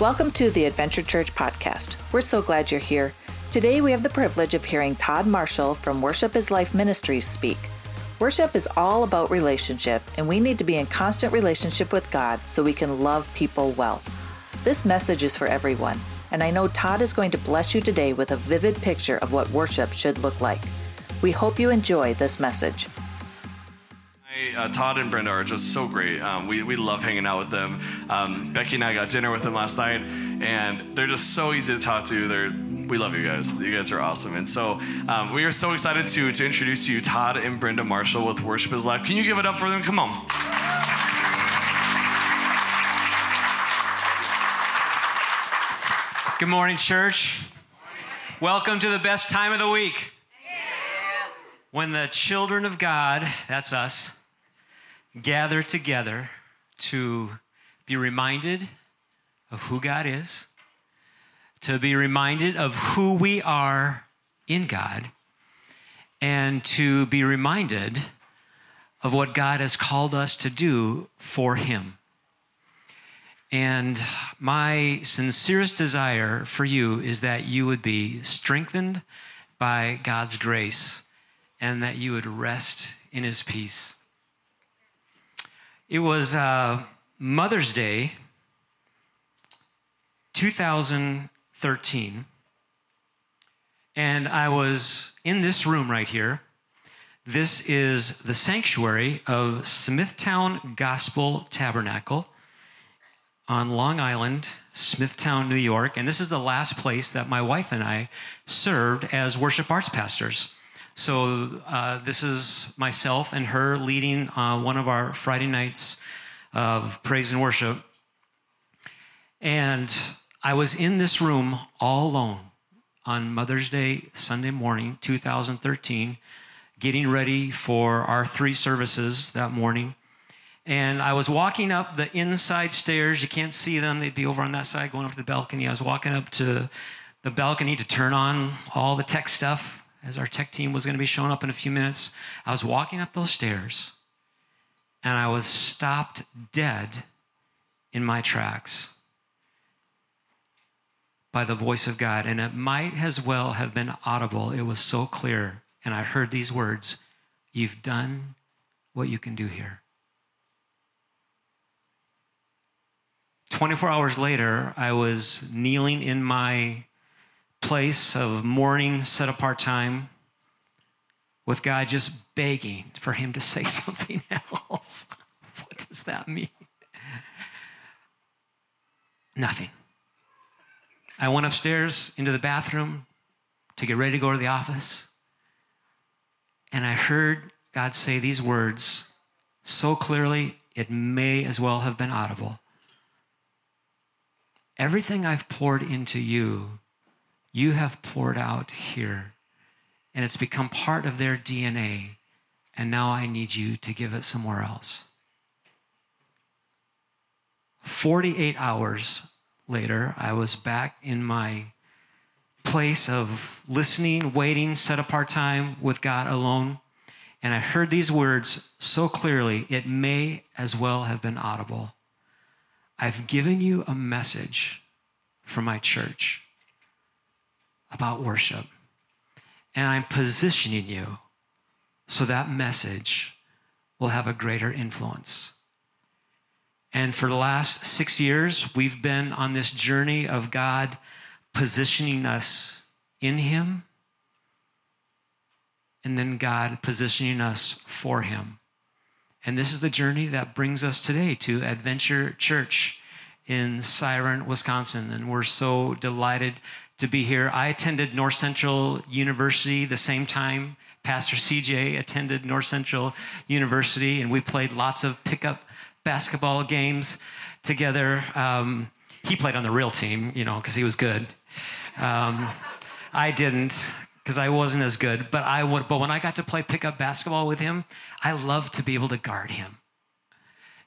Welcome to the Adventure Church podcast. We're so glad you're here. Today we have the privilege of hearing Todd Marshall from Worship is Life Ministries speak. Worship is all about relationship, and we need to be in constant relationship with God so we can love people well. This message is for everyone, and I know Todd is going to bless you today with a vivid picture of what worship should look like. We hope you enjoy this message. Uh, Todd and Brenda are just so great. Um, we, we love hanging out with them. Um, Becky and I got dinner with them last night, and they're just so easy to talk to. They're we love you guys. You guys are awesome. And so um, we are so excited to, to introduce you, Todd and Brenda Marshall with Worship is Life. Can you give it up for them? Come on. Good morning, church. Welcome to the best time of the week. When the children of God, that's us, gather together to be reminded of who God is, to be reminded of who we are in God, and to be reminded of what God has called us to do for Him. And my sincerest desire for you is that you would be strengthened by God's grace and that you would rest in His peace. It was uh, Mother's Day 2013, and I was in this room right here. This is the sanctuary of Smithtown Gospel Tabernacle on Long Island, Smithtown, New York. And this is the last place that my wife and I served as worship arts pastors. So uh, this is myself and her leading uh, one of our Friday nights of praise and worship. And I was in this room all alone on Mother's Day, Sunday morning, 2013, getting ready for our three services that morning. And I was walking up the inside stairs. You can't see them, they'd be over on that side going up to the balcony. I was walking up to the balcony to turn on all the tech stuff as our tech team was going to be showing up in a few minutes. I was walking up those stairs and I was stopped dead in my tracks by the voice of God. And it might as well have been audible. It was so clear. And I heard these words You've done what you can do here. 24 hours later, I was kneeling in my place of mourning, set apart time with God just begging for Him to say something else. what does that mean? Nothing. I went upstairs into the bathroom to get ready to go to the office, and I heard God say these words so clearly it may as well have been audible. Everything I've poured into you you have poured out here. And it's become part of their DNA. And now I need you to give it somewhere else. 48 hours later, I was back in my place of listening, waiting, set apart time with God alone. And I heard these words so clearly, it may as well have been audible. I've given you a message for my church about worship. And I'm positioning you so that message will have a greater influence. And for the last six years, we've been on this journey of God positioning us in Him, and then God positioning us for Him. And this is the journey that brings us today to Adventure Church in Siren, Wisconsin. And we're so delighted to be here. I attended North Central University the same time Pastor CJ attended North Central University, and we played lots of pickup basketball games together. Um, he played on the real team, you know, because he was good. Um, I didn't because I wasn't as good, but I would. But when I got to play pickup basketball with him, I loved to be able to guard him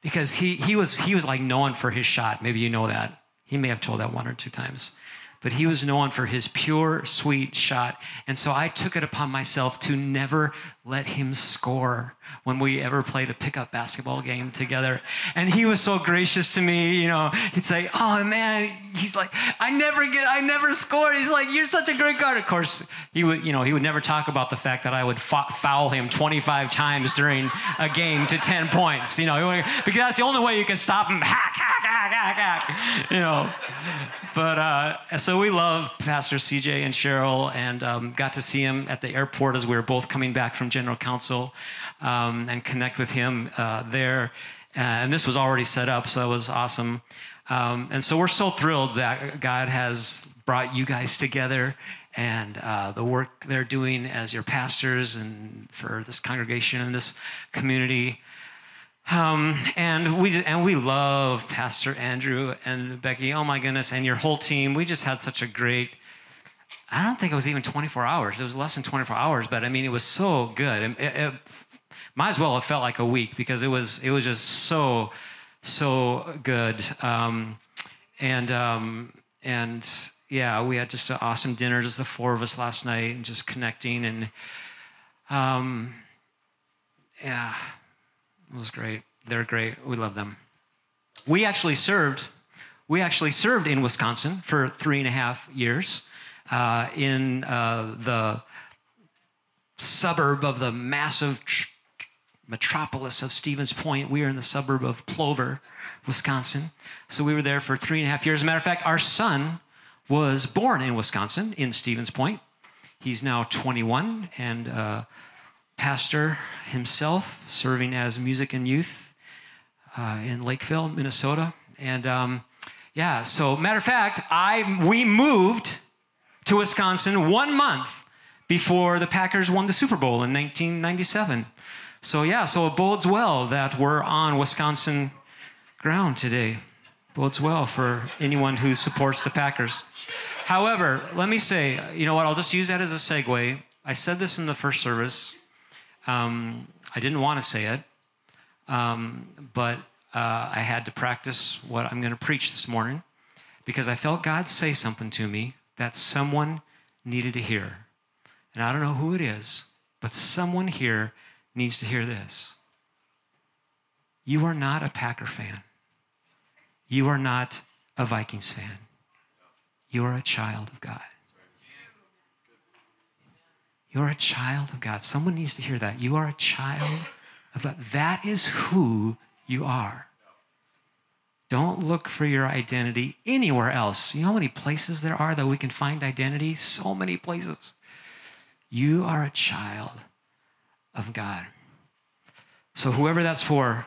because he he was he was like known for his shot. Maybe you know that. He may have told that one or two times. But he was known for his pure, sweet shot. And so I took it upon myself to never let him score when we ever played a pickup basketball game together. And he was so gracious to me, you know, he'd say, Oh man, he's like, I never get, I never score. He's like, You're such a great guard. Of course, he would, you know, he would never talk about the fact that I would foul him 25 times during a game to 10 points, you know, because that's the only way you can stop him. Hack, hack, hack, hack, hack, you know. But uh, so we love Pastor CJ and Cheryl and um, got to see him at the airport as we were both coming back from General Council um, and connect with him uh, there. And this was already set up, so it was awesome. Um, and so we're so thrilled that God has brought you guys together and uh, the work they're doing as your pastors and for this congregation and this community. Um, and we and we love Pastor Andrew and Becky. Oh my goodness, and your whole team. We just had such a great. I don't think it was even 24 hours. It was less than 24 hours, but I mean, it was so good. It, it might as well have felt like a week because it was it was just so so good. Um, and um, and yeah, we had just an awesome dinner, just the four of us last night, and just connecting and um, yeah it was great. They're great. We love them. We actually served. We actually served in Wisconsin for three and a half years uh, in uh, the suburb of the massive metropolis of Stevens Point. We are in the suburb of Plover, Wisconsin. So we were there for three and a half years. As a matter of fact, our son was born in Wisconsin, in Stevens Point. He's now 21 and uh, pastor himself, serving as music and youth uh, in Lakeville, Minnesota. And um, yeah, so matter of fact, I we moved to Wisconsin one month before the Packers won the Super Bowl in 1997. So yeah, so it bodes well that we're on Wisconsin ground today. Bodes well for anyone who supports the Packers. However, let me say, you know what? I'll just use that as a segue. I said this in the first service. Um, I didn't want to say it, um, but uh, I had to practice what I'm going to preach this morning because I felt God say something to me that someone needed to hear. And I don't know who it is, but someone here needs to hear this. You are not a Packer fan. You are not a Vikings fan. You are a child of God. You're a child of God. Someone needs to hear that. You are a child of God. That is who you are. Don't look for your identity anywhere else. You know how many places there are that we can find identity? So many places. You are a child of God. So, whoever that's for,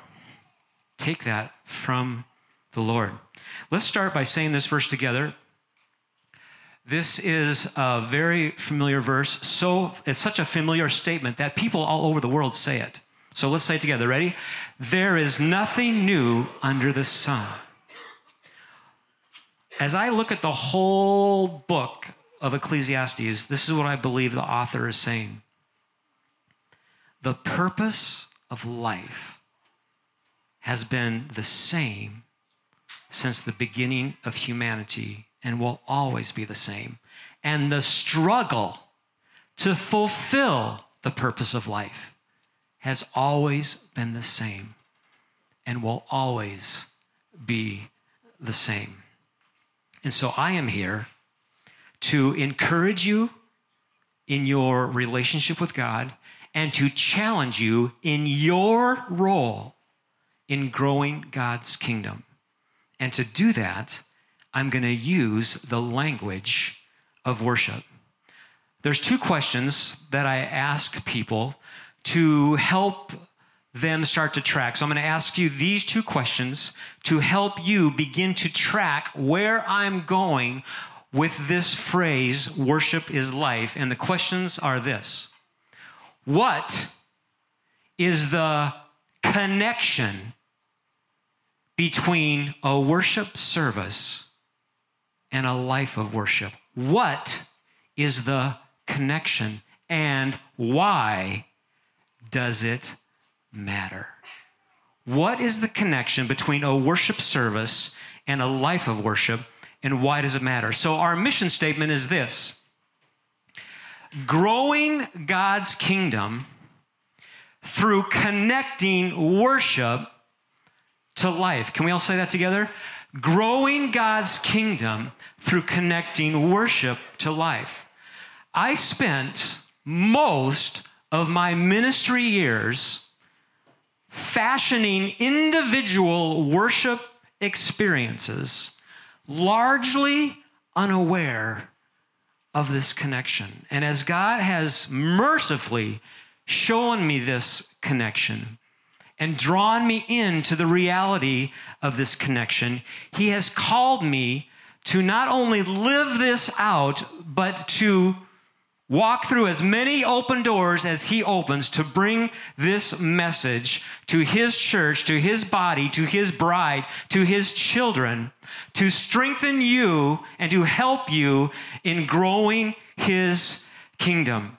take that from the Lord. Let's start by saying this verse together. This is a very familiar verse. So it's such a familiar statement that people all over the world say it. So let's say it together. Ready? There is nothing new under the sun. As I look at the whole book of Ecclesiastes, this is what I believe the author is saying. The purpose of life has been the same since the beginning of humanity and will always be the same. And the struggle to fulfill the purpose of life has always been the same and will always be the same. And so I am here to encourage you in your relationship with God and to challenge you in your role in growing God's kingdom. And to do that, I'm going to use the language of worship. There's two questions that I ask people to help them start to track. So I'm going to ask you these two questions to help you begin to track where I'm going with this phrase, worship is life. And the questions are this What is the connection between a worship service and a life of worship. What is the connection and why does it matter? What is the connection between a worship service and a life of worship and why does it matter? So, our mission statement is this growing God's kingdom through connecting worship to life. Can we all say that together? Growing God's kingdom through connecting worship to life. I spent most of my ministry years fashioning individual worship experiences, largely unaware of this connection. And as God has mercifully shown me this connection and drawn me into the reality of this connection, He has called me to not only live this out, but to walk through as many open doors as he opens to bring this message to his church, to his body, to his bride, to his children, to strengthen you and to help you in growing his kingdom.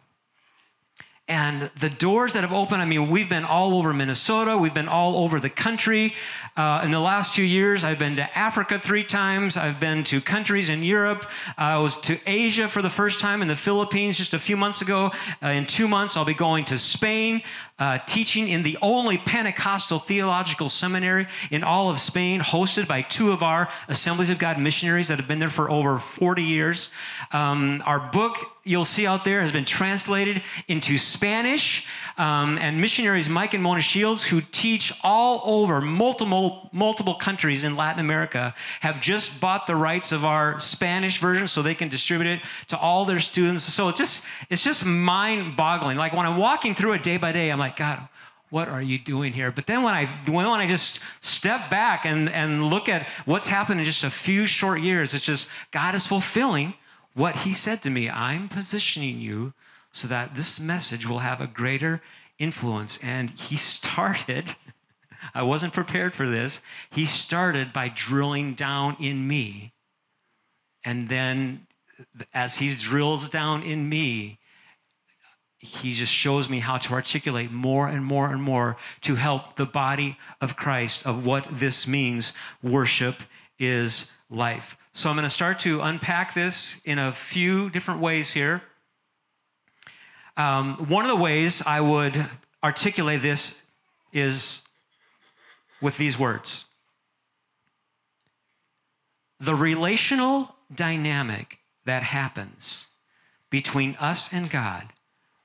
And the doors that have opened, I mean, we've been all over Minnesota, we've been all over the country. Uh, in the last few years, I've been to Africa three times, I've been to countries in Europe, uh, I was to Asia for the first time in the Philippines just a few months ago. Uh, in two months, I'll be going to Spain, uh, teaching in the only Pentecostal theological seminary in all of Spain, hosted by two of our Assemblies of God missionaries that have been there for over 40 years. Um, our book, you'll see out there, has been translated into Spanish. Um, and missionaries Mike and Mona Shields, who teach all over multiple, multiple countries in Latin America, have just bought the rights of our Spanish version so they can distribute it to all their students. So it's just, it's just mind boggling. Like when I'm walking through it day by day, I'm like, God, what are you doing here? But then when I when I just step back and, and look at what's happened in just a few short years, it's just God is fulfilling what He said to me. I'm positioning you so that this message will have a greater influence. And He started, I wasn't prepared for this, He started by drilling down in me. And then as He drills down in me, he just shows me how to articulate more and more and more to help the body of Christ of what this means. Worship is life. So I'm going to start to unpack this in a few different ways here. Um, one of the ways I would articulate this is with these words The relational dynamic that happens between us and God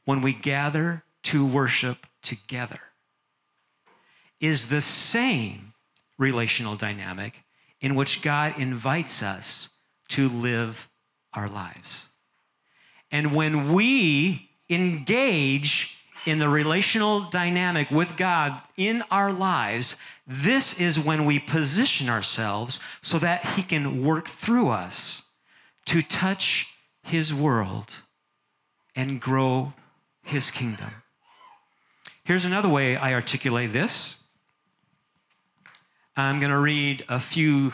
when we gather to worship together is the same relational dynamic in which God invites us to live our lives. And when we engage in the relational dynamic with God in our lives, this is when we position ourselves so that He can work through us to touch His world and grow his kingdom. Here's another way I articulate this. I'm going to read a few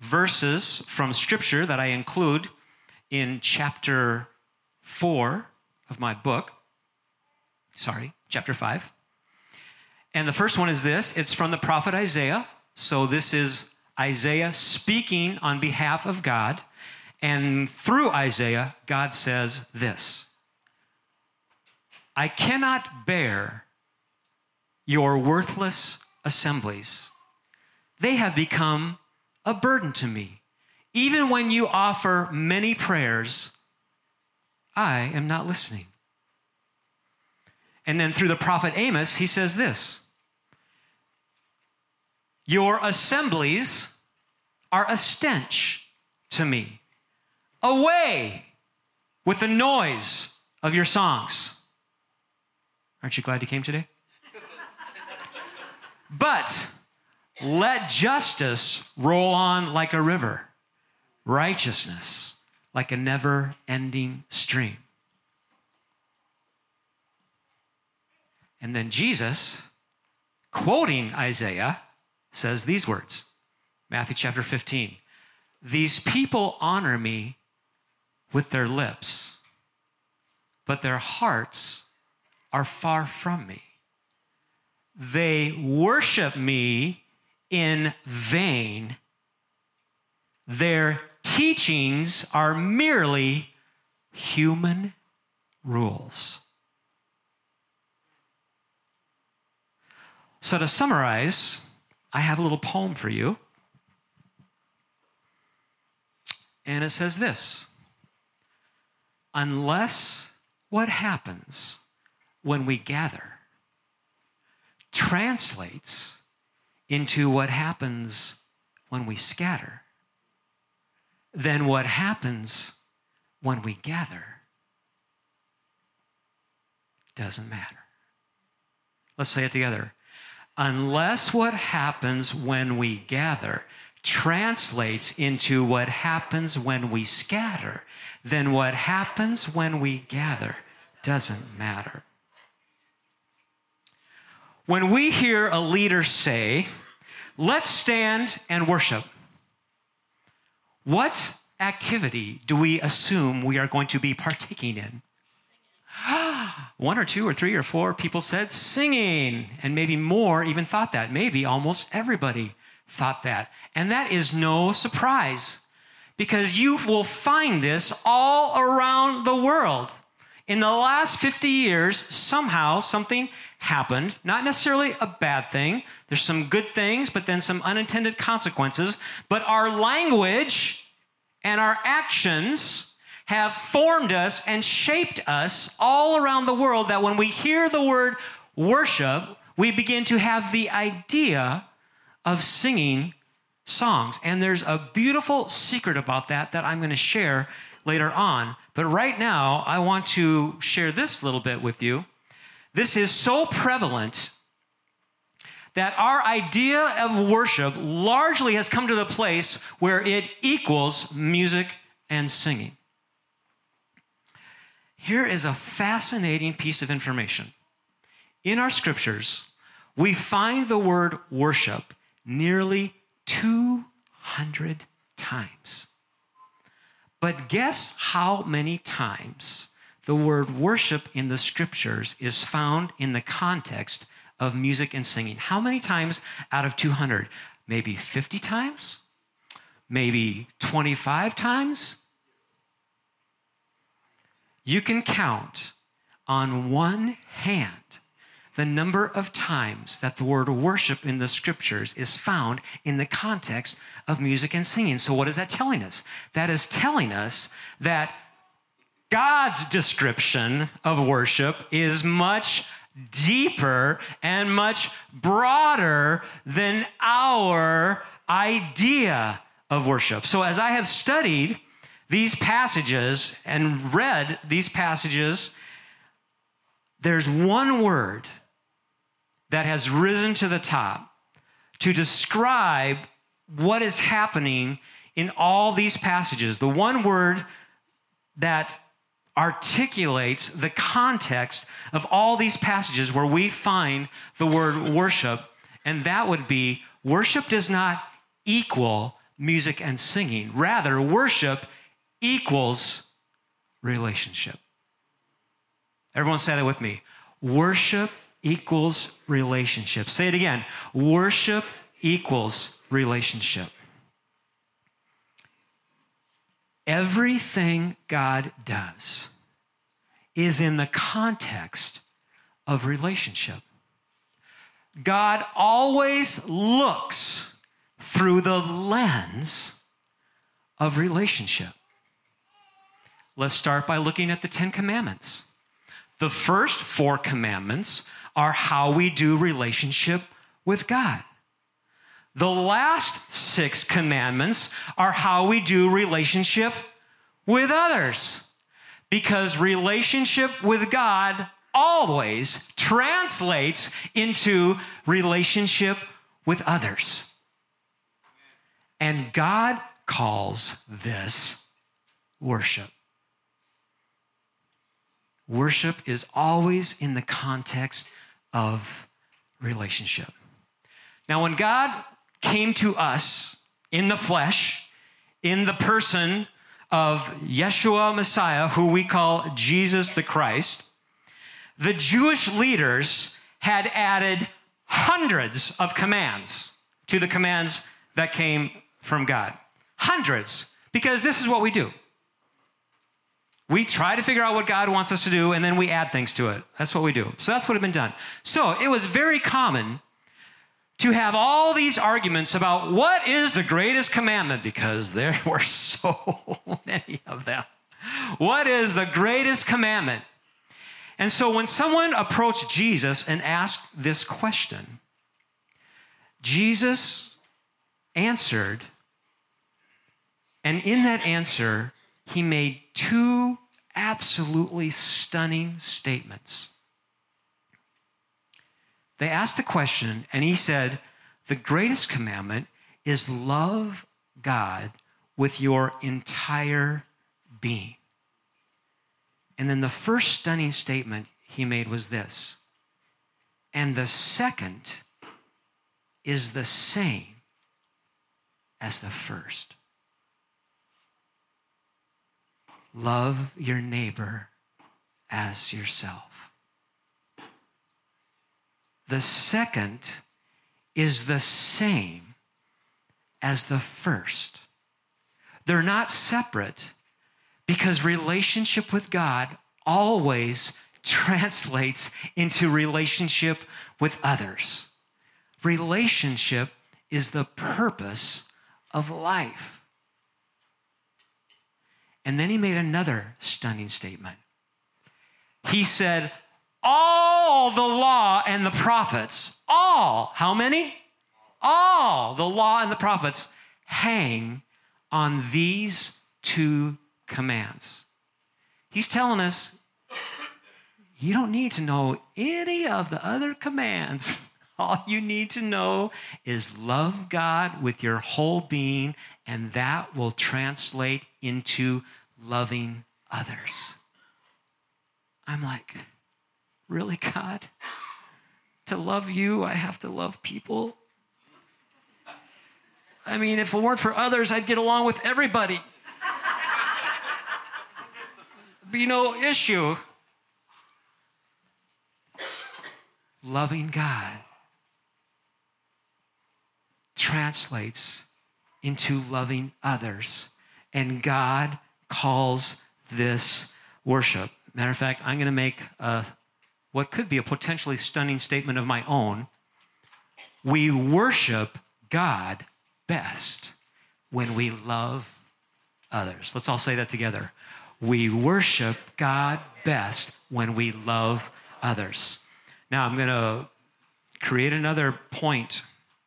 verses from scripture that I include in chapter 4 of my book. Sorry, chapter 5. And the first one is this it's from the prophet Isaiah. So this is Isaiah speaking on behalf of God. And through Isaiah, God says this I cannot bear your worthless assemblies. They have become a burden to me. Even when you offer many prayers, I am not listening. And then through the prophet Amos, he says this Your assemblies are a stench to me. Away with the noise of your songs. Aren't you glad you came today? but let justice roll on like a river, righteousness like a never ending stream. And then Jesus, quoting Isaiah, says these words Matthew chapter 15 These people honor me with their lips, but their hearts are far from me. They worship me in vain. Their teachings are merely human rules. So, to summarize, I have a little poem for you. And it says this Unless what happens when we gather translates into what happens when we scatter, then what happens when we gather doesn't matter. Let's say it together. Unless what happens when we gather translates into what happens when we scatter, then what happens when we gather doesn't matter. When we hear a leader say, Let's stand and worship, what activity do we assume we are going to be partaking in? One or two or three or four people said singing, and maybe more even thought that. Maybe almost everybody thought that. And that is no surprise because you will find this all around the world. In the last 50 years, somehow something happened. Not necessarily a bad thing. There's some good things, but then some unintended consequences. But our language and our actions have formed us and shaped us all around the world that when we hear the word worship, we begin to have the idea of singing songs. And there's a beautiful secret about that that I'm going to share later on. But right now, I want to share this little bit with you. This is so prevalent that our idea of worship largely has come to the place where it equals music and singing. Here is a fascinating piece of information. In our scriptures, we find the word worship nearly 200 times. But guess how many times the word worship in the scriptures is found in the context of music and singing? How many times out of 200? Maybe 50 times? Maybe 25 times? You can count on one hand the number of times that the word worship in the scriptures is found in the context of music and singing. So, what is that telling us? That is telling us that God's description of worship is much deeper and much broader than our idea of worship. So, as I have studied these passages and read these passages, there's one word that has risen to the top to describe what is happening in all these passages. The one word that articulates the context of all these passages where we find the word worship, and that would be worship does not equal music and singing. Rather, worship equals relationship. Everyone say that with me. Worship equals relationship. Say it again. Worship equals relationship. Everything God does is in the context of relationship. God always looks through the lens of relationship. Let's start by looking at the Ten Commandments. The first four commandments are how we do relationship with God. The last six commandments are how we do relationship with others. Because relationship with God always translates into relationship with others. And God calls this worship. Worship is always in the context of relationship. Now, when God came to us in the flesh, in the person of Yeshua Messiah, who we call Jesus the Christ, the Jewish leaders had added hundreds of commands to the commands that came from God. Hundreds. Because this is what we do. We try to figure out what God wants us to do, and then we add things to it. That's what we do. So that's what had been done. So it was very common to have all these arguments about what is the greatest commandment, because there were so many of them. What is the greatest commandment? And so when someone approached Jesus and asked this question, Jesus answered, and in that answer, he made two absolutely stunning statements. They asked a question, and he said, The greatest commandment is love God with your entire being. And then the first stunning statement he made was this. And the second is the same as the first. Love your neighbor as yourself. The second is the same as the first. They're not separate because relationship with God always translates into relationship with others. Relationship is the purpose of life. And then he made another stunning statement. He said, All the law and the prophets, all, how many? All the law and the prophets hang on these two commands. He's telling us you don't need to know any of the other commands. All you need to know is love God with your whole being, and that will translate into loving others. I'm like, really, God? To love you, I have to love people? I mean, if it weren't for others, I'd get along with everybody. Be no issue. Loving God translates into loving others, and God calls this worship. Matter of fact, I'm going to make a, what could be a potentially stunning statement of my own. We worship God best when we love others. Let's all say that together. We worship God best when we love others. Now, I'm going to create another point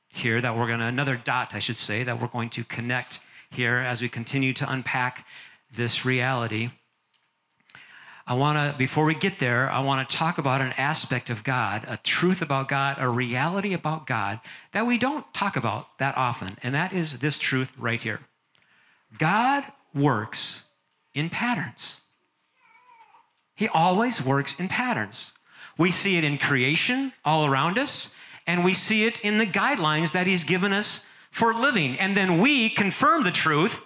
here that we're going to, another dot, I should say, that we're going to connect here as we continue to unpack this reality. I want to, before we get there, I want to talk about an aspect of God, a truth about God, a reality about God that we don't talk about that often. And that is this truth right here God works in patterns. He always works in patterns. We see it in creation all around us, and we see it in the guidelines that He's given us for living. And then we confirm the truth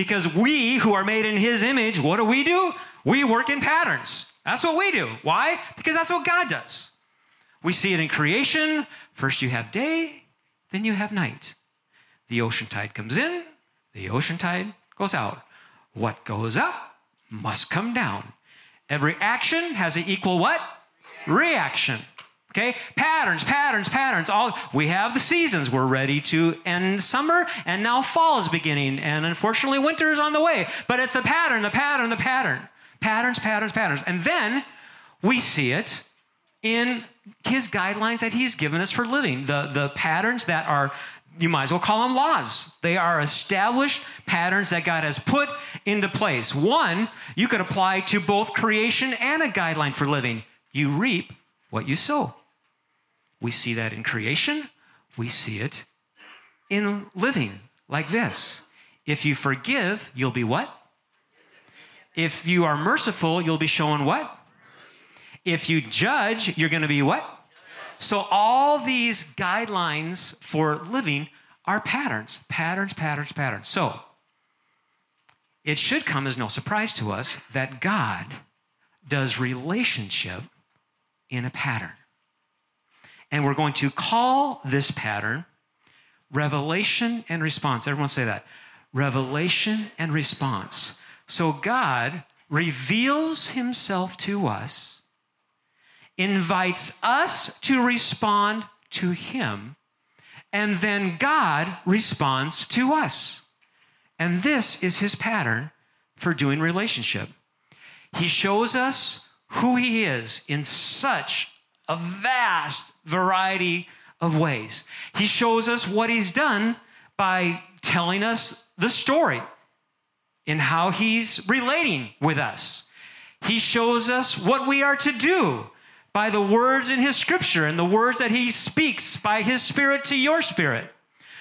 because we who are made in His image, what do we do? We work in patterns. That's what we do. Why? Because that's what God does. We see it in creation. First you have day, then you have night. The ocean tide comes in, the ocean tide goes out. What goes up must come down. Every action has an equal what? Reaction. Okay? Patterns, patterns, patterns. All we have the seasons. We're ready to end summer, and now fall is beginning, and unfortunately winter is on the way. But it's the pattern, the pattern, the pattern. Patterns, patterns, patterns. And then we see it in his guidelines that he's given us for living. The, the patterns that are you might as well call them laws. They are established patterns that God has put into place. One, you could apply to both creation and a guideline for living. You reap what you sow. We see that in creation, we see it in living like this. If you forgive, you'll be what? If you are merciful, you'll be shown what? If you judge, you're going to be what? So, all these guidelines for living are patterns, patterns, patterns, patterns. So, it should come as no surprise to us that God does relationship in a pattern. And we're going to call this pattern revelation and response. Everyone say that. revelation and response. So God reveals himself to us, invites us to respond to him, and then God responds to us. And this is his pattern for doing relationship. He shows us who he is in such a vast variety of ways. He shows us what he's done by telling us the story in how he's relating with us. He shows us what we are to do by the words in his scripture and the words that he speaks by his spirit to your spirit.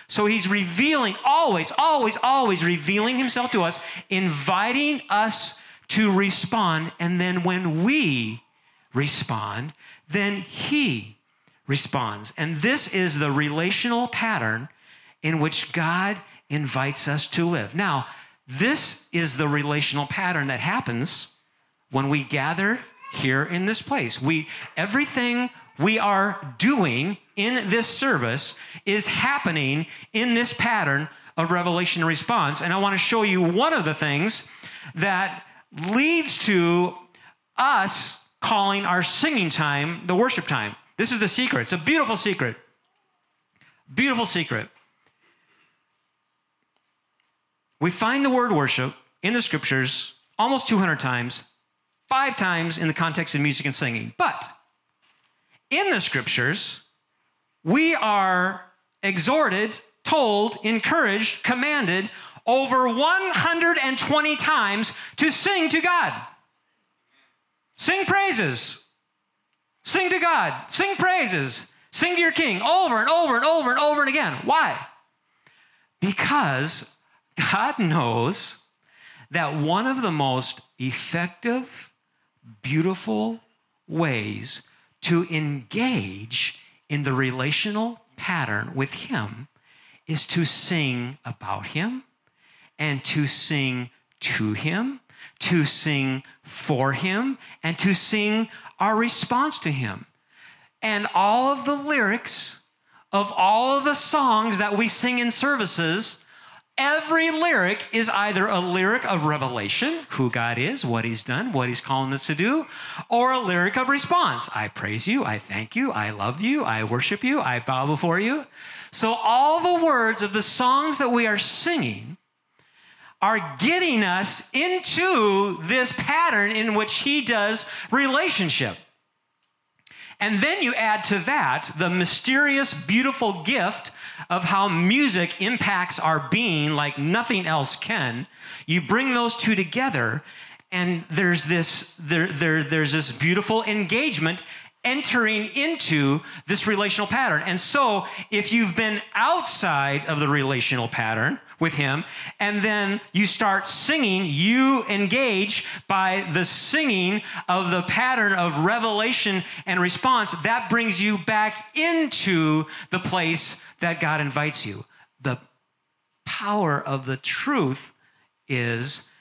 So he's revealing, always, always, always revealing himself to us, inviting us to respond. And then when we respond, then he responds. And this is the relational pattern in which God invites us to live. Now, this is the relational pattern that happens when we gather here in this place. We everything we are doing in this service is happening in this pattern of revelation response. And I want to show you one of the things that leads to us calling our singing time the worship time. This is the secret. It's a beautiful secret. Beautiful secret. We find the word worship in the scriptures almost 200 times, five times in the context of music and singing. But in the scriptures, we are exhorted, told, encouraged, commanded over 120 times to sing to God. Sing praises. Sing to God. Sing praises. Sing to your king over and over and over and over and again. Why? Because God knows that one of the most effective, beautiful ways to engage in the relational pattern with Him is to sing about Him and to sing to Him, to sing for Him, and to sing our response to Him. And all of the lyrics of all of the songs that we sing in services every lyric is either a lyric of revelation, who God is, what He's done, what He's calling us to do, or a lyric of response. I praise you, I thank you, I love you, I worship you, I bow before you. So, all the words of the songs that we are singing are getting us into this pattern in which He does relationship. And then you add to that the mysterious, beautiful gift of how music impacts our being like nothing else can. You bring those two together, and there's this, there, there, there's this beautiful engagement entering into this relational pattern. And so, if you've been outside of the relational pattern with Him, and then you start singing, you engage by the singing of the pattern of revelation and response, that brings you back into the place that God invites you. The power of the truth is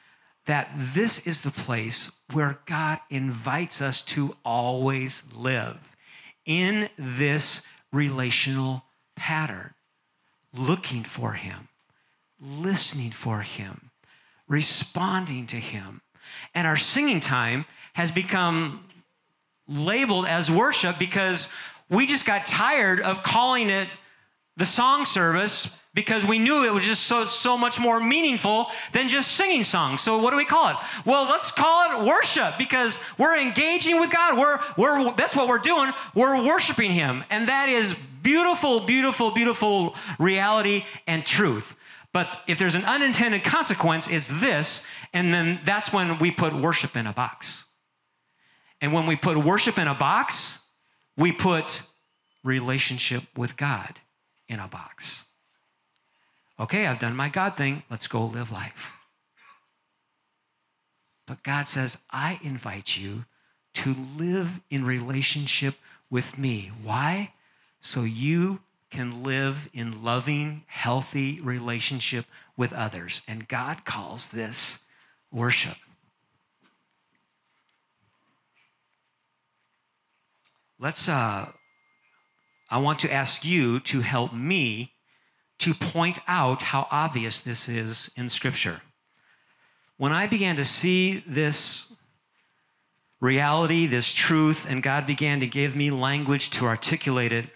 that this is the place where God invites us to always live in this relational pattern, looking for Him, listening for Him, responding to Him. And our singing time has become labeled as worship because we just got tired of calling it the song service because we knew it was just so so much more meaningful than just singing songs. So what do we call it? Well, let's call it worship because we're engaging with God. We're we're that's what we're doing. We're worshiping him. And that is beautiful beautiful beautiful reality and truth. But if there's an unintended consequence, it's this, and then that's when we put worship in a box. And when we put worship in a box, we put relationship with God in a box. Okay, I've done my God thing. Let's go live life. But God says, I invite you to live in relationship with me. Why? So you can live in loving, healthy relationship with others. And God calls this worship. Let's uh, I want to ask you to help me to point out how obvious this is in Scripture. When I began to see this reality, this truth, and God began to give me language to articulate it,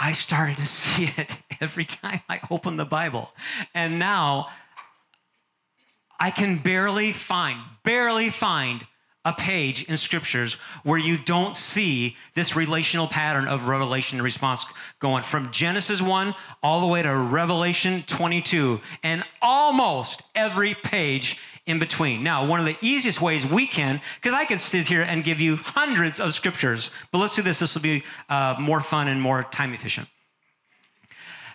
I started to see it every time I open the Bible. And now I can barely find, barely find a page in scriptures where you don't see this relational pattern of revelation and response going from Genesis 1 all the way to Revelation 22 and almost every page in between. Now, one of the easiest ways we can, because I could sit here and give you hundreds of scriptures, but let's do this. This will be uh, more fun and more time efficient.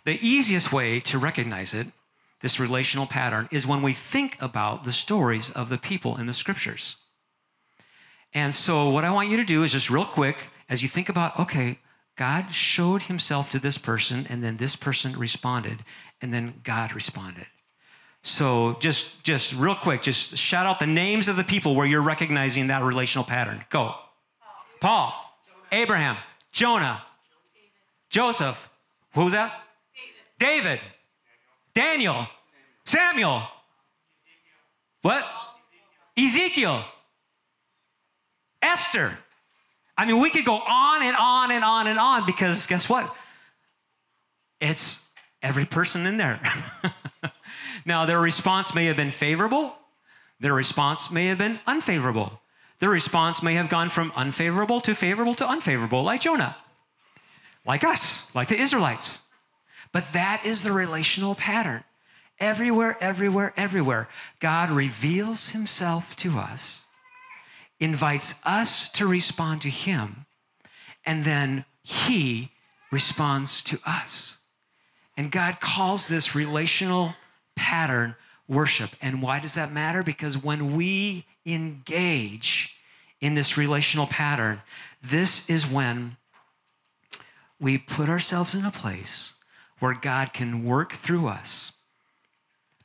The easiest way to recognize it, this relational pattern, is when we think about the stories of the people in the scriptures. And so, what I want you to do is just real quick, as you think about, okay, God showed himself to this person, and then this person responded, and then God responded. So just just real quick, just shout out the names of the people where you're recognizing that relational pattern. Go. Paul, Abraham, Jonah, Joseph. Who's that? David. David. Daniel. Samuel. What? Ezekiel. Esther. I mean, we could go on and on and on and on because guess what? It's every person in there. Now, their response may have been favorable, their response may have been unfavorable. Their response may have gone from unfavorable to favorable to unfavorable, like Jonah, like us, like the Israelites. But that is the relational pattern. Everywhere, everywhere, everywhere, God reveals himself to us, invites us to respond to him, and then he responds to us. And God calls this relational pattern worship. And why does that matter? Because when we engage in this relational pattern, this is when we put ourselves in a place where God can work through us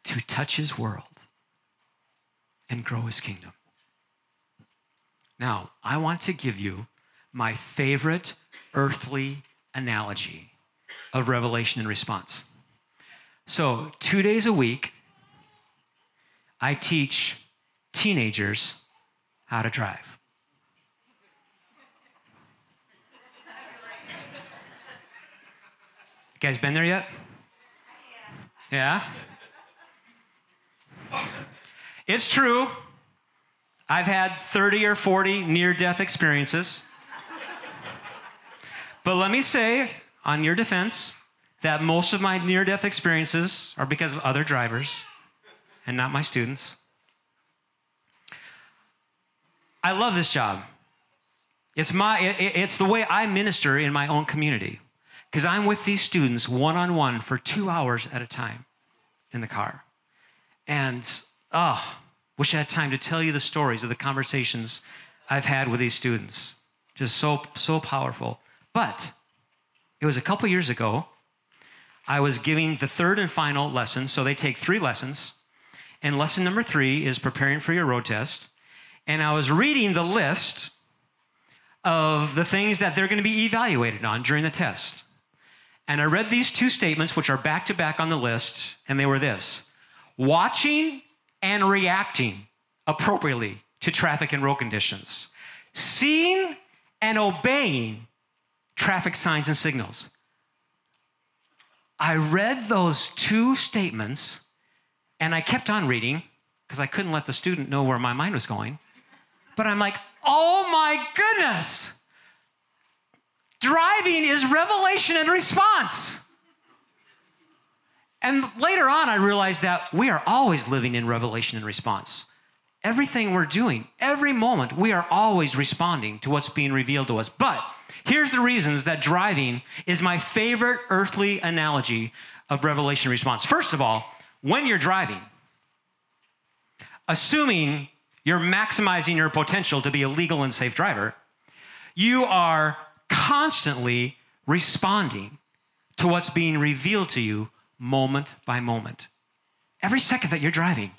to touch his world and grow his kingdom. Now, I want to give you my favorite earthly analogy of revelation and response. So, two days a week, I teach teenagers how to drive. You guys been there yet? Yeah? It's true. I've had 30 or 40 near death experiences. But let me say, on your defense, that most of my near death experiences are because of other drivers and not my students. I love this job. It's, my, it, it's the way I minister in my own community because I'm with these students one on one for two hours at a time in the car. And, oh, wish I had time to tell you the stories of the conversations I've had with these students. Just so, so powerful. But it was a couple years ago I was giving the third and final lesson. So they take three lessons. And lesson number three is preparing for your road test. And I was reading the list of the things that they're going to be evaluated on during the test. And I read these two statements, which are back to back on the list, and they were this watching and reacting appropriately to traffic and road conditions, seeing and obeying traffic signs and signals. I read those two statements and I kept on reading because I couldn't let the student know where my mind was going. But I'm like, oh my goodness! Driving is revelation and response. And later on, I realized that we are always living in revelation and response. Everything we're doing, every moment, we are always responding to what's being revealed to us. But Here's the reasons that driving is my favorite earthly analogy of revelation response. First of all, when you're driving, assuming you're maximizing your potential to be a legal and safe driver, you are constantly responding to what's being revealed to you moment by moment. Every second that you're driving,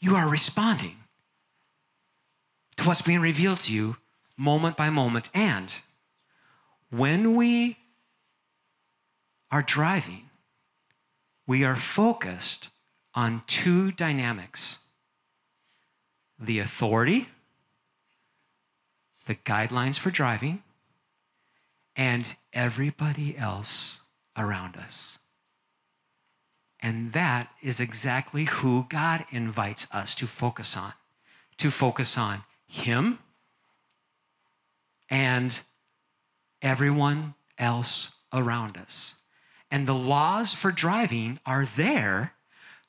you are responding to what's being revealed to you moment by moment. And when we are driving, we are focused on two dynamics the authority, the guidelines for driving, and everybody else around us. And that is exactly who God invites us to focus on to focus on Him and everyone else around us. And the laws for driving are there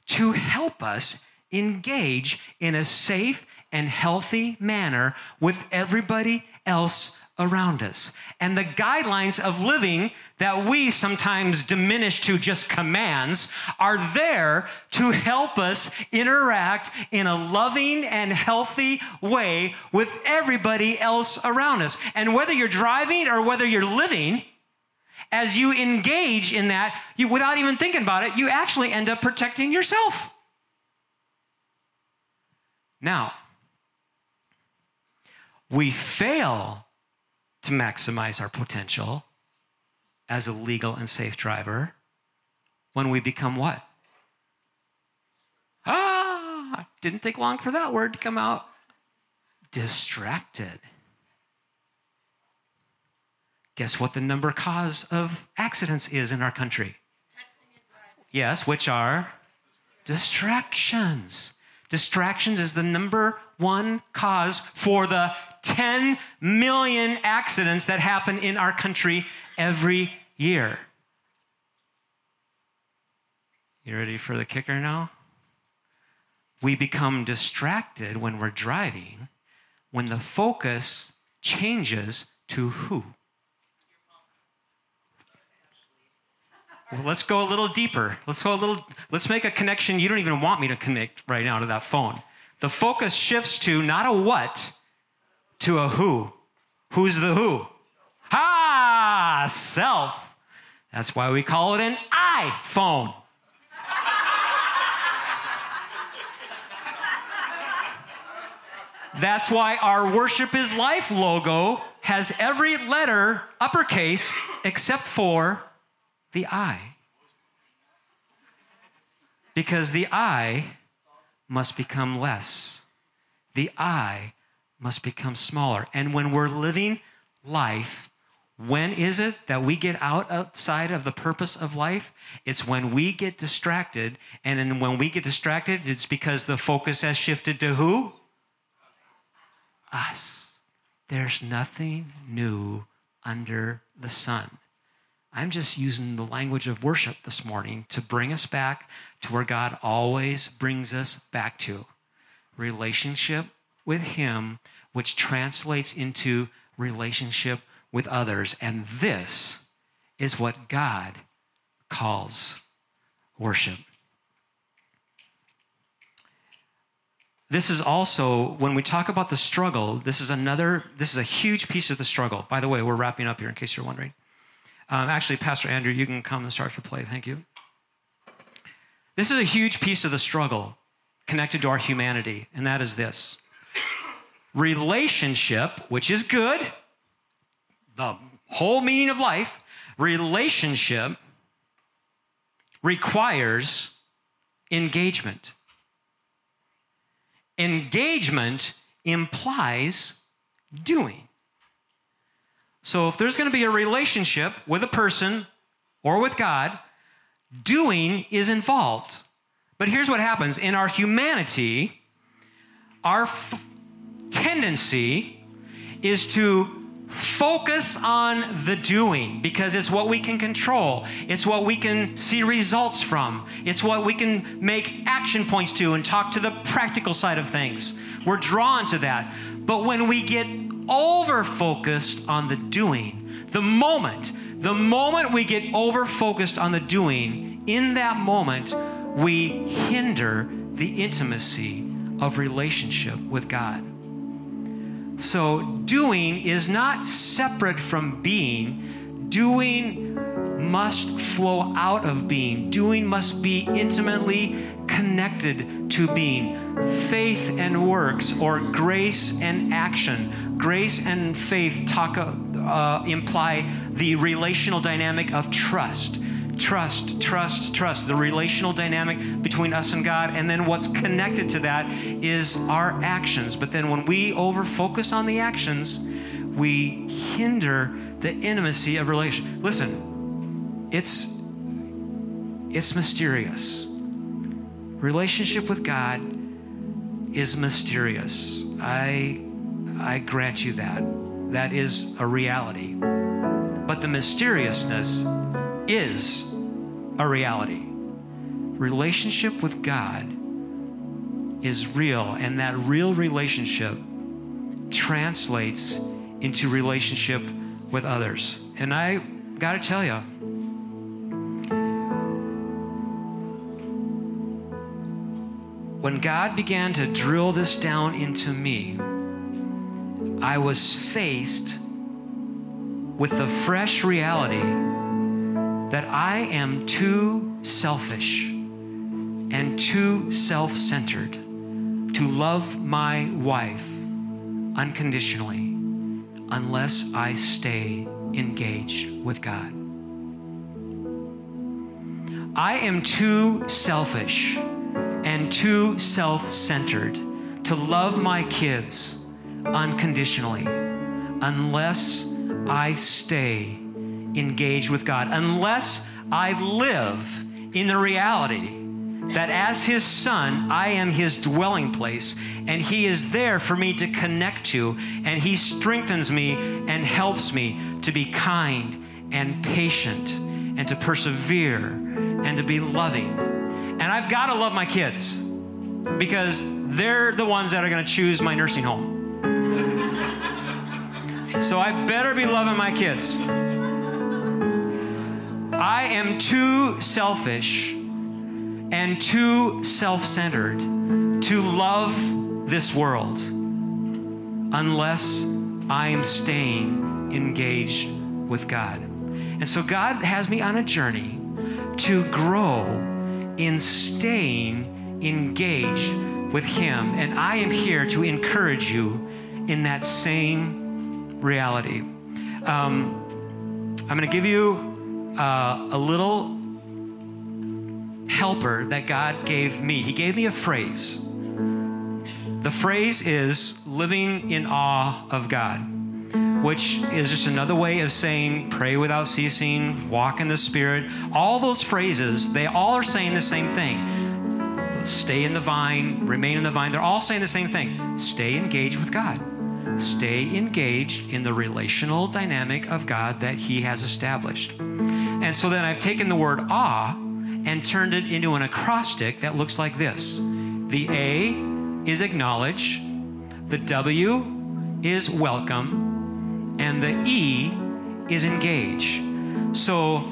to help us engage in a safe and healthy manner with everybody else around us. And the guidelines of living that we sometimes diminish to just commands are there to help us interact in a loving and healthy way with everybody else around us. And whether you're driving or whether you're living, as you engage in that, you without even thinking about it, you actually end up protecting yourself. Now, we fail to maximize our potential as a legal and safe driver when we become what? Ah, didn't take long for that word to come out. Distracted. Guess what the number cause of accidents is in our country? Yes, which are distractions. Distractions is the number one cause for the 10 million accidents that happen in our country every year. You ready for the kicker now? We become distracted when we're driving when the focus changes to who? Well, let's go a little deeper. Let's go a little, let's make a connection you don't even want me to connect right now to that phone. The focus shifts to not a what, to a who. Who's the who? Ah, self. That's why we call it an iPhone. That's why our Worship is Life logo has every letter uppercase except for the I. Because the I must become less. The I must become smaller. And when we're living life, when is it that we get out outside of the purpose of life? It's when we get distracted. And when we get distracted, it's because the focus has shifted to who? Us. There's nothing new under the sun. I'm just using the language of worship this morning to bring us back to where God always brings us back to relationship with Him, which translates into relationship with others. And this is what God calls worship. This is also, when we talk about the struggle, this is another, this is a huge piece of the struggle. By the way, we're wrapping up here in case you're wondering. Um, actually, Pastor Andrew, you can come and start to play. Thank you. This is a huge piece of the struggle connected to our humanity, and that is this relationship, which is good, the whole meaning of life, relationship requires engagement. Engagement implies doing. So if there's going to be a relationship with a person or with God, doing is involved. But here's what happens in our humanity, our f- tendency is to focus on the doing because it's what we can control. It's what we can see results from. It's what we can make action points to and talk to the practical side of things. We're drawn to that. But when we get over focused on the doing, the moment, the moment we get over focused on the doing, in that moment, we hinder the intimacy of relationship with God. So, doing is not separate from being. Doing must flow out of being. Doing must be intimately connected to being. Faith and works, or grace and action. Grace and faith talk, uh, imply the relational dynamic of trust trust, trust, trust, the relational dynamic between us and God. And then what's connected to that is our actions. But then when we over focus on the actions, we hinder the intimacy of relation. Listen, it's it's mysterious. Relationship with God is mysterious. I I grant you that. That is a reality. But the mysteriousness is a reality. Relationship with God is real, and that real relationship translates into relationship with others. And I got to tell you, when God began to drill this down into me, I was faced with the fresh reality that I am too selfish and too self centered to love my wife unconditionally unless I stay engaged with God. I am too selfish and too self centered to love my kids unconditionally unless I stay engaged with God, unless I live in the reality that as His Son, I am His dwelling place, and He is there for me to connect to, and He strengthens me and helps me to be kind and patient and to persevere and to be loving. And I've got to love my kids because they're the ones that are going to choose my nursing home. So I better be loving my kids. I am too selfish and too self centered to love this world unless I am staying engaged with God. And so God has me on a journey to grow in staying engaged with Him. And I am here to encourage you in that same reality. Um, I'm going to give you uh, a little helper that God gave me. He gave me a phrase. The phrase is living in awe of God, which is just another way of saying pray without ceasing, walk in the Spirit. All those phrases, they all are saying the same thing stay in the vine, remain in the vine. They're all saying the same thing stay engaged with God. Stay engaged in the relational dynamic of God that He has established. And so then I've taken the word awe and turned it into an acrostic that looks like this the A is acknowledge, the W is welcome, and the E is engage. So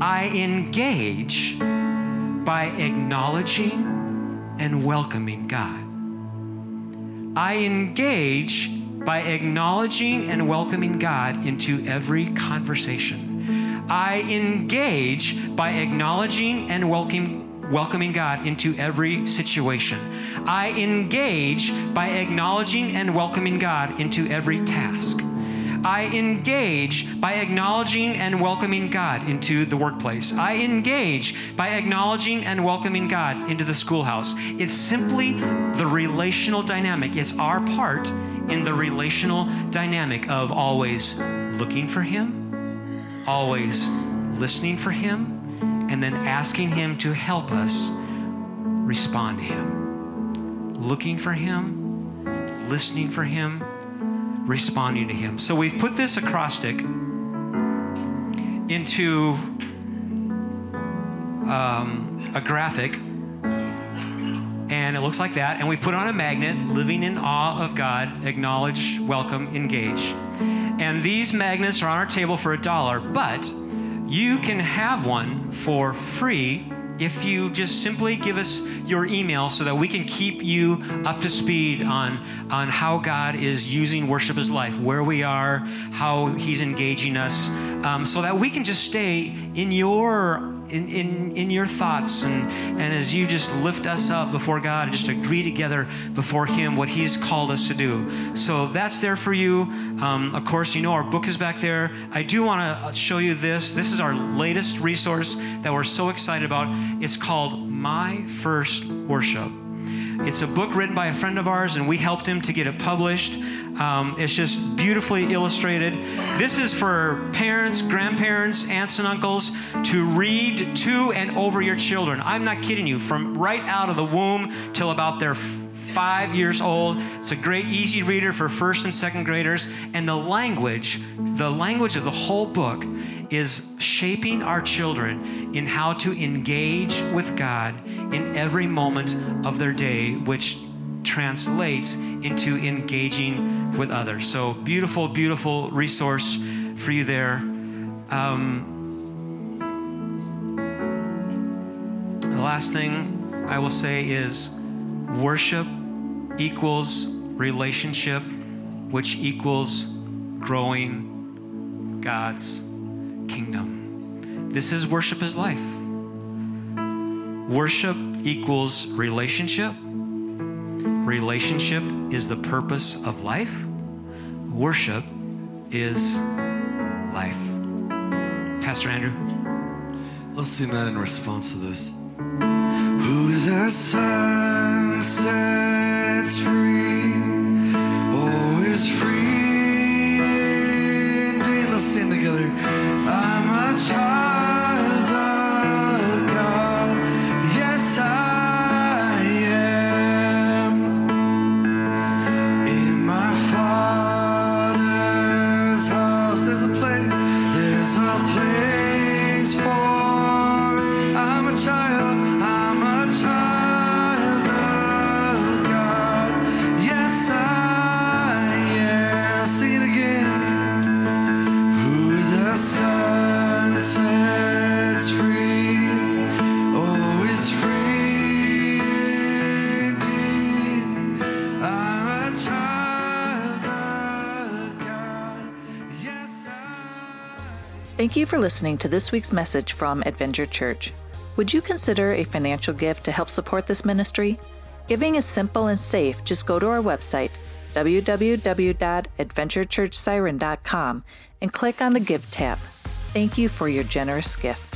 I engage by acknowledging and welcoming God. I engage by acknowledging and welcoming God into every conversation. I engage by acknowledging and welcoming, welcoming God into every situation. I engage by acknowledging and welcoming God into every task. I engage by acknowledging and welcoming God into the workplace. I engage by acknowledging and welcoming God into the schoolhouse. It's simply the relational dynamic. It's our part in the relational dynamic of always looking for Him, always listening for Him, and then asking Him to help us respond to Him. Looking for Him, listening for Him, responding to Him. So we've put this acrostic into um, a graphic, and it looks like that. And we've put on a magnet living in awe of God, acknowledge, welcome, engage. And these magnets are on our table for a dollar, but you can have one for free if you just simply give us your email so that we can keep you up to speed on, on how God is using worship as life, where we are, how He's engaging us, um, so that we can just stay in your in, in, in your thoughts and, and as you just lift us up before God and just agree together before Him what He's called us to do. So that's there for you. Um, of course, you know our book is back there. I do want to show you this. This is our latest resource that we're so excited about. It's called My First Worship. It's a book written by a friend of ours, and we helped him to get it published. Um, it's just beautifully illustrated. This is for parents, grandparents, aunts, and uncles to read to and over your children. I'm not kidding you, from right out of the womb till about their five years old. It's a great, easy reader for first and second graders. And the language, the language of the whole book is shaping our children in how to engage with God in every moment of their day, which translates into engaging with others. So, beautiful, beautiful resource for you there. Um, the last thing I will say is worship equals relationship, which equals growing God's kingdom. This is worship as life. Worship equals relationship. Relationship is the purpose of life. Worship is life. Pastor Andrew. Let's sing that in response to this. Who the Son free, oh, is free for listening to this week's message from Adventure Church. Would you consider a financial gift to help support this ministry? Giving is simple and safe. Just go to our website, www.adventurechurchsiren.com, and click on the Give tab. Thank you for your generous gift.